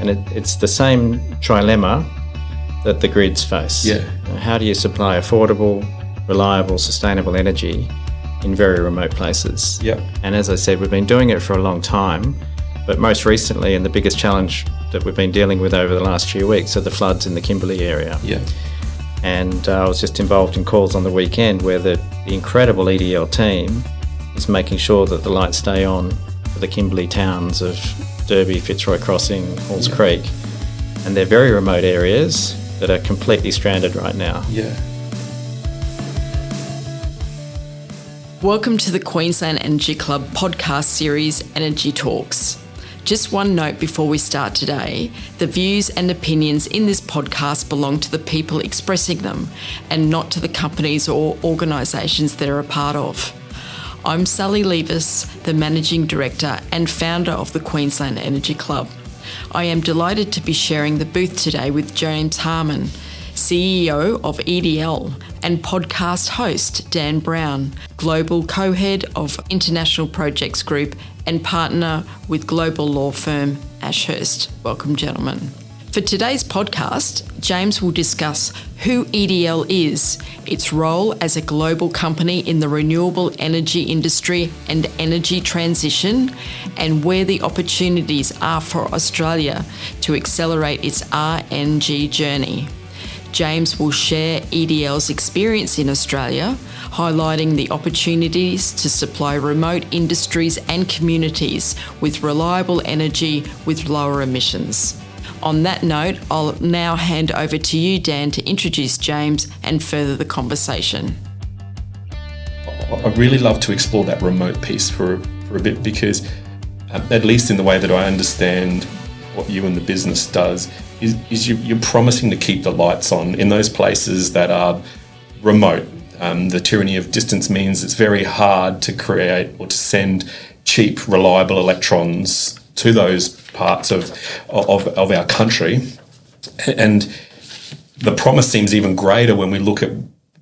and it, it's the same trilemma that the grids face. Yeah. How do you supply affordable, reliable, sustainable energy in very remote places? Yep. And as I said, we've been doing it for a long time, but most recently, and the biggest challenge that we've been dealing with over the last few weeks are the floods in the Kimberley area. Yeah. And uh, I was just involved in calls on the weekend where the, the incredible EDL team is making sure that the lights stay on for the Kimberley towns of Derby, Fitzroy Crossing, Halls Creek. And they're very remote areas that are completely stranded right now. Yeah. Welcome to the Queensland Energy Club podcast series Energy Talks. Just one note before we start today the views and opinions in this podcast belong to the people expressing them and not to the companies or organisations they're a part of. I'm Sally Levis, the Managing Director and founder of the Queensland Energy Club. I am delighted to be sharing the booth today with James Harman, CEO of EDL, and podcast host Dan Brown, Global Co Head of International Projects Group and partner with global law firm Ashurst. Welcome, gentlemen. For today's podcast, James will discuss who EDL is, its role as a global company in the renewable energy industry and energy transition, and where the opportunities are for Australia to accelerate its RNG journey. James will share EDL's experience in Australia, highlighting the opportunities to supply remote industries and communities with reliable energy with lower emissions. On that note, I'll now hand over to you, Dan, to introduce James and further the conversation. I really love to explore that remote piece for, for a bit because, um, at least in the way that I understand what you and the business does, is, is you, are promising to keep the lights on in those places that are remote. Um, the tyranny of distance means it's very hard to create or to send cheap, reliable electrons to those parts of, of, of our country. And the promise seems even greater when we look at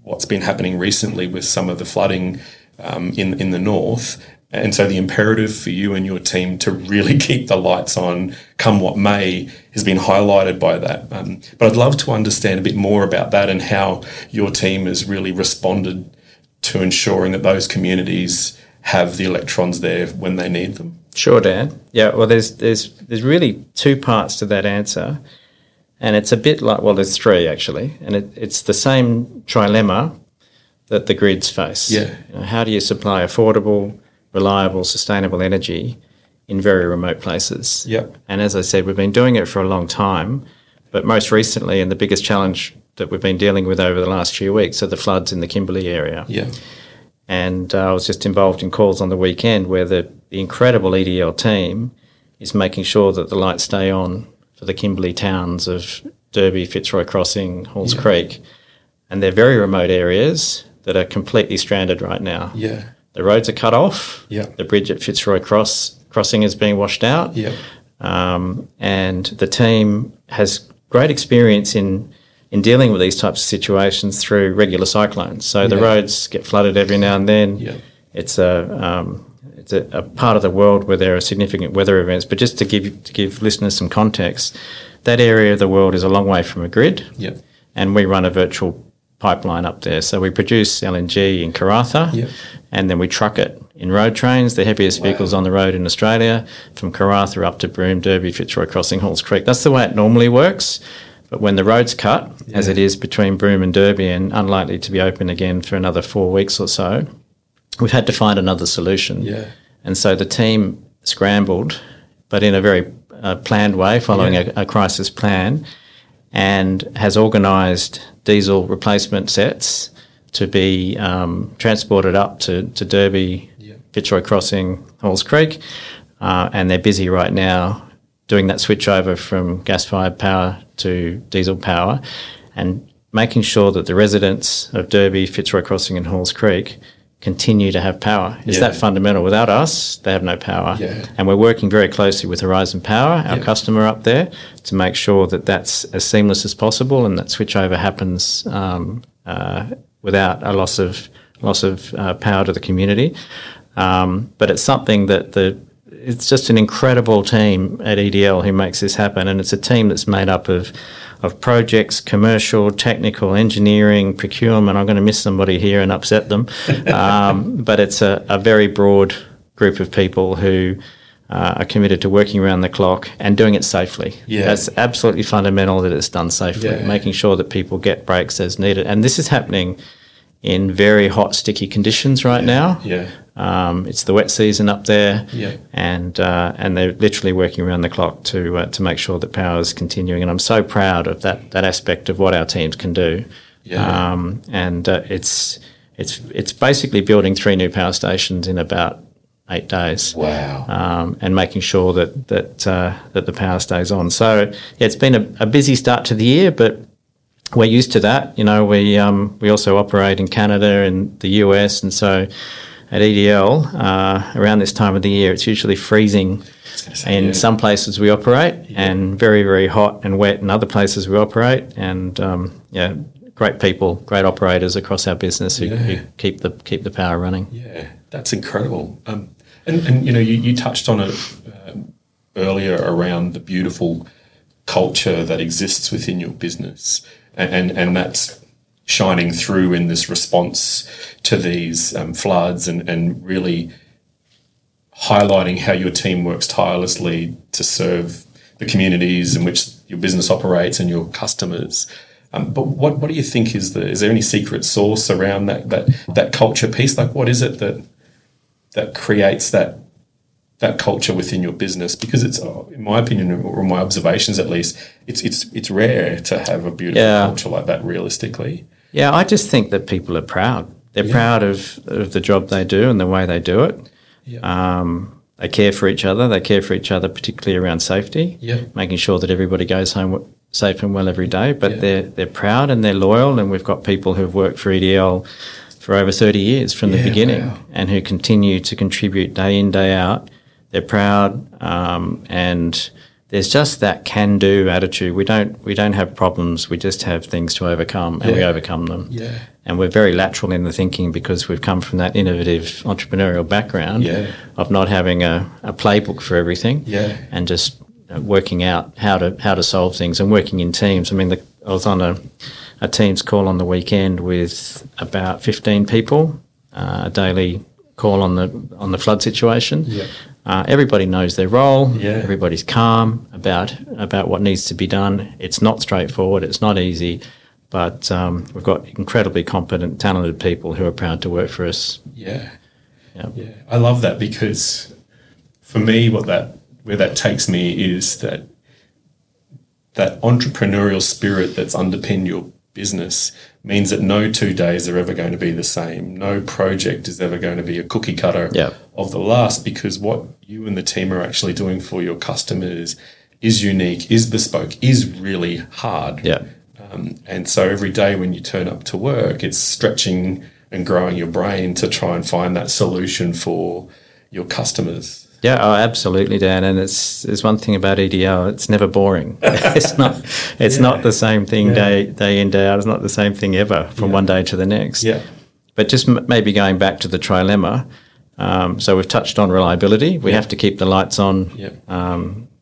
what's been happening recently with some of the flooding um, in, in the north. And so the imperative for you and your team to really keep the lights on, come what may, has been highlighted by that. Um, but I'd love to understand a bit more about that and how your team has really responded to ensuring that those communities have the electrons there when they need them. Sure, Dan. Yeah, well, there's there's there's really two parts to that answer, and it's a bit like well, there's three actually, and it, it's the same trilemma that the grids face. Yeah. You know, how do you supply affordable, reliable, sustainable energy in very remote places? Yep. And as I said, we've been doing it for a long time, but most recently, and the biggest challenge that we've been dealing with over the last few weeks are the floods in the Kimberley area. Yeah. And uh, I was just involved in calls on the weekend where the, the incredible EDL team is making sure that the lights stay on for the Kimberley towns of Derby, Fitzroy Crossing, Halls yeah. Creek. And they're very remote areas that are completely stranded right now. Yeah. The roads are cut off. Yeah. The bridge at Fitzroy Cross crossing is being washed out. Yeah. Um, and the team has great experience in in dealing with these types of situations through regular cyclones. So the roads get flooded every now and then. Yeah. It's a um, it's a, a, part of the world where there are significant weather events. But just to give to give listeners some context, that area of the world is a long way from a grid. Yeah. And we run a virtual pipeline up there. So we produce LNG in Karratha yep. and then we truck it in road trains, the heaviest wow. vehicles on the road in Australia, from Karratha up to Broome, Derby, Fitzroy Crossing, Halls Creek. That's the way it normally works. But when the road's cut, yeah. as it is between Broome and Derby and unlikely to be open again for another four weeks or so, we've had to find another solution. Yeah. And so the team scrambled, but in a very uh, planned way, following yeah. a, a, crisis plan, and has organised diesel replacement sets to be um, transported up to, to Derby, yeah. Fitzroy Crossing, Halls Creek. Uh, and they're busy right now doing that switch over from gas fired power to diesel power and making sure that the residents of Derby, Fitzroy Crossing, and Halls Creek continue to have power. Is yeah. that fundamental? Without us, they have no power. Yeah. And we're working very closely with Horizon Power, our yeah. customer up there, to make sure that that's as seamless as possible and that switchover happens um, uh, without a loss of loss of uh, power to the community. Um, but it's something that the it's just an incredible team at EDL who makes this happen, and it's a team that's made up of of projects, commercial, technical, engineering, procurement. I'm going to miss somebody here and upset them, um, but it's a, a, very broad group of people who. Uh, are committed to working around the clock and doing it safely. Yeah. That's absolutely fundamental that it's done safely, Yeah. making sure that people get breaks as needed. And this is happening in very hot, sticky conditions right now. Yeah. Um, it's the wet season up there, Yeah. and uh, and they're literally working around the clock to uh, to make sure that power is continuing. And I'm so proud of that that aspect of what our teams can do. Yeah. Um, and uh, it's it's it's basically building three new power stations in about eight days. Wow. Um, and making sure that that uh, that the power stays on. So yeah, it's been a, a busy start to the year, but we're used to that. You know, we um, we also operate in Canada and the US, and so at EDL uh, around this time of the year, it's usually freezing say, in yeah. some places we operate, and very very hot and wet in other places we operate, and um, yeah. Great people, great operators across our business who, who keep the keep the power running. Yeah, that's incredible. Um, and, and you know, you, you touched on it um, earlier around the beautiful culture that exists within your business, and and, and that's shining through in this response to these um, floods, and and really highlighting how your team works tirelessly to serve the communities in which your business operates and your customers. Um, but what, what do you think is the is there any secret sauce around that that that culture piece? Like what is it that that creates that that culture within your business? Because it's, in my opinion, or my observations at least, it's it's it's rare to have a beautiful Yeah. culture like that. Realistically, Yeah, I just think that people are proud. They're proud of, of the job they do and the way they do it. yeah, Um, they care for each other. They care for each other, particularly around safety. Yeah. making sure that everybody goes home w- safe and well every day. But Yeah. they're they're proud and they're loyal. And we've got people who've worked for EDL for over thirty years from the beginning, wow. and who continue to contribute day in day out. They're proud, um, and there's just that can-do attitude. We don't we don't have problems. We just have things to overcome, and we overcome them. Yeah. And we're very lateral in the thinking because we've come from that innovative entrepreneurial background Yeah. of not having a, a playbook for everything Yeah. and just working out how to how to solve things and working in teams. I mean, the, I was on a, a team's call on the weekend with about 15 people, uh, a daily call on the on the flood situation. Yeah. Uh, everybody knows their role. Yeah. Everybody's calm about about what needs to be done. It's not straightforward. It's not easy, but um, we've got incredibly competent, talented people who are proud to work for us. yeah, Yeah. yeah. I love that because for me, what that where that takes me is that that entrepreneurial spirit that's underpinned your business means that no two days are ever going to be the same. No project is ever going to be a cookie cutter Yeah. of the last because what you and the team are actually doing for your customers is unique, is bespoke, is really hard. Yeah. Um, and so every day when you turn up to work, it's stretching and growing your brain to try and find that solution for your customers. Yeah, oh, absolutely, Dan. And it's there's one thing about EDL; it's never boring. it's not it's not the same thing Yeah. day day in day out. It's not the same thing ever from one day to the next. Yeah. But just m- maybe going back to the trilemma. Um, so we've touched on reliability. We have to keep the lights on Yeah.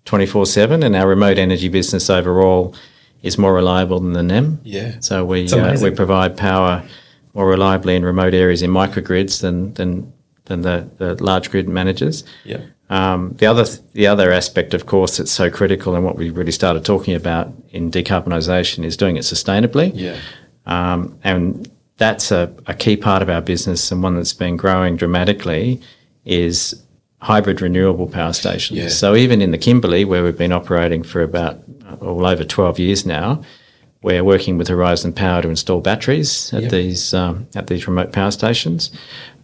twenty four seven, and our remote energy business overall is more reliable than the NEM. Yeah. So we uh, we provide power more reliably in remote areas in microgrids than than than the, the large grid managers. Yeah. Um, the other the other aspect, of course, that's so critical, and what we really started talking about in decarbonisation is doing it sustainably. Yeah. Um, and that's a, a key part of our business, and one that's been growing dramatically is hybrid renewable power stations. Yeah. So even in the Kimberley, where we've been operating for about uh, all over twelve years now, we're working with Horizon Power to install batteries at Yep. these um, at these remote power stations,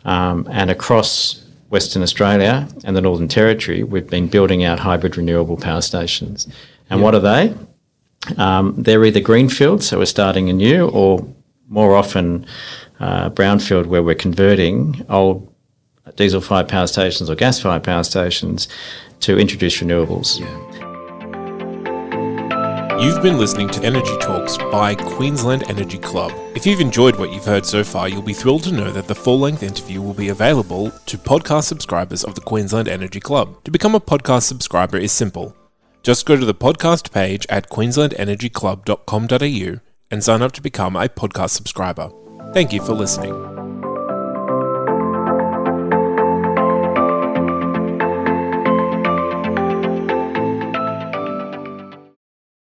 um, and across Western Australia and the Northern Territory, we've been building out hybrid renewable power stations. And what are they? Um, they're either greenfield, so we're starting anew, or more often uh, brownfield, where we're converting old diesel-fired power stations or gas-fired power stations to introduce renewables. You've been listening to Energy Talks by Queensland Energy Club. If you've enjoyed what you've heard so far, you'll be thrilled to know that the full length interview will be available to podcast subscribers of the Queensland Energy Club. To become a podcast subscriber is simple. Just go to the podcast page at queenslandenergyclub.com.au and sign up to become a podcast subscriber. Thank you for listening.